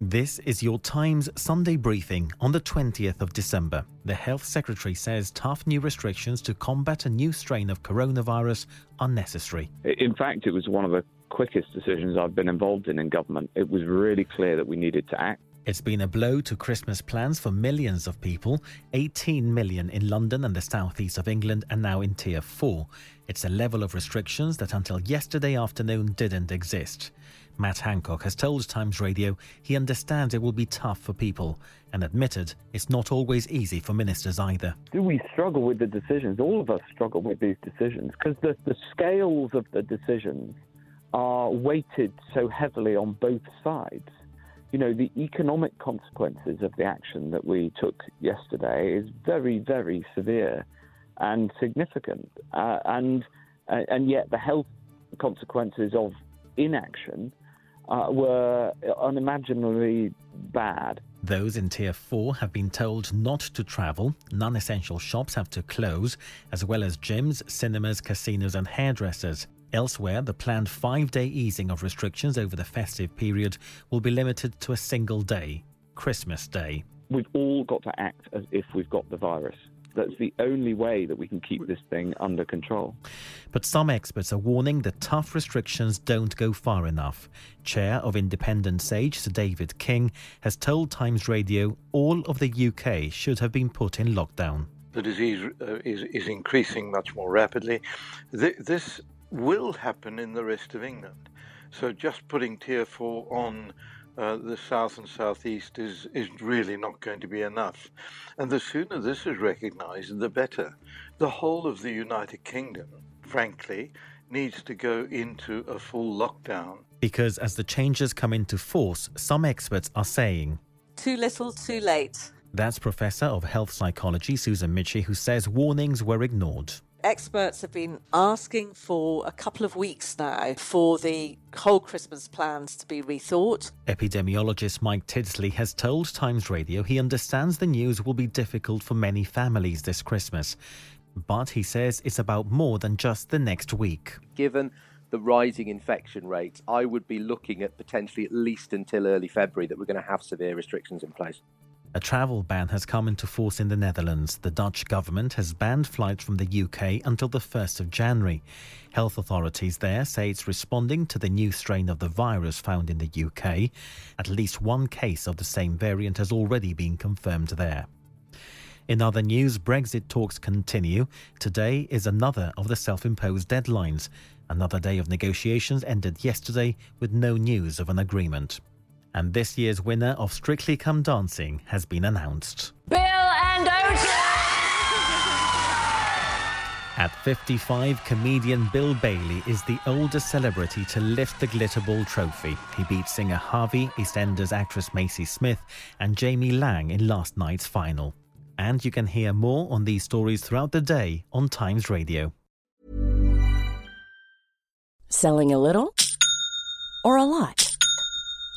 This is your Times Sunday briefing on the 20th of December. The Health Secretary says tough new restrictions to combat a new strain of coronavirus are necessary. In fact, it was one of the quickest decisions I've been involved in in government. It was really clear that we needed to act. It's been a blow to Christmas plans for millions of people. 18 million in London and the southeast of England are now in Tier 4. It's a level of restrictions that until yesterday afternoon didn't exist. Matt Hancock has told Times Radio he understands it will be tough for people and admitted it's not always easy for ministers either. Do we struggle with the decisions? All of us struggle with these decisions because the, the scales of the decisions are weighted so heavily on both sides. You know, the economic consequences of the action that we took yesterday is very, very severe and significant. Uh, and, uh, and yet the health consequences of inaction uh, were unimaginably bad. Those in Tier 4 have been told not to travel, non essential shops have to close, as well as gyms, cinemas, casinos, and hairdressers. Elsewhere, the planned five day easing of restrictions over the festive period will be limited to a single day Christmas Day. We've all got to act as if we've got the virus. That's the only way that we can keep this thing under control. But some experts are warning that tough restrictions don't go far enough. Chair of Independent Sage, Sir David King, has told Times Radio all of the UK should have been put in lockdown. The disease uh, is, is increasing much more rapidly. Th- this will happen in the rest of England. So just putting Tier 4 on uh, the south and southeast is, is really not going to be enough. And the sooner this is recognised, the better. The whole of the United Kingdom, frankly, needs to go into a full lockdown. Because as the changes come into force, some experts are saying too little, too late. That's Professor of Health Psychology Susan Michie, who says warnings were ignored experts have been asking for a couple of weeks now for the whole Christmas plans to be rethought. Epidemiologist Mike Tildesley has told Times Radio he understands the news will be difficult for many families this Christmas. But he says it's about more than just the next week. Given the rising infection rates, I would be looking at potentially at least until early February that we're going to have severe restrictions in place. A travel ban has come into force in the Netherlands. The Dutch government has banned flights from the UK until the 1st of January. Health authorities there say it's responding to the new strain of the virus found in the UK. At least one case of the same variant has already been confirmed there. In other news, Brexit talks continue. Today is another of the self imposed deadlines. Another day of negotiations ended yesterday with no news of an agreement and this year's winner of Strictly Come Dancing has been announced. Bill and Otis! At 55, comedian Bill Bailey is the oldest celebrity to lift the Glitterball trophy. He beat singer HRVY, EastEnders actress Maisie Smith, and Jamie Laing in last night's final. And you can hear more on these stories throughout the day on Times Radio. Selling a little or a lot?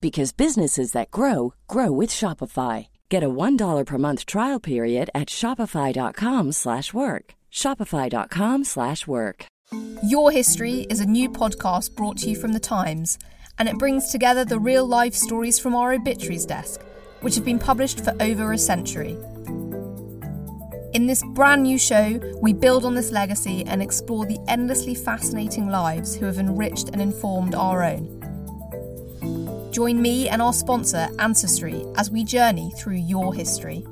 because businesses that grow grow with Shopify. Get a $1 per month trial period at shopify.com/work. shopify.com/work. Your History is a new podcast brought to you from the Times, and it brings together the real life stories from our obituaries desk, which have been published for over a century. In this brand new show, we build on this legacy and explore the endlessly fascinating lives who have enriched and informed our own. Join me and our sponsor, Ancestry, as we journey through your history.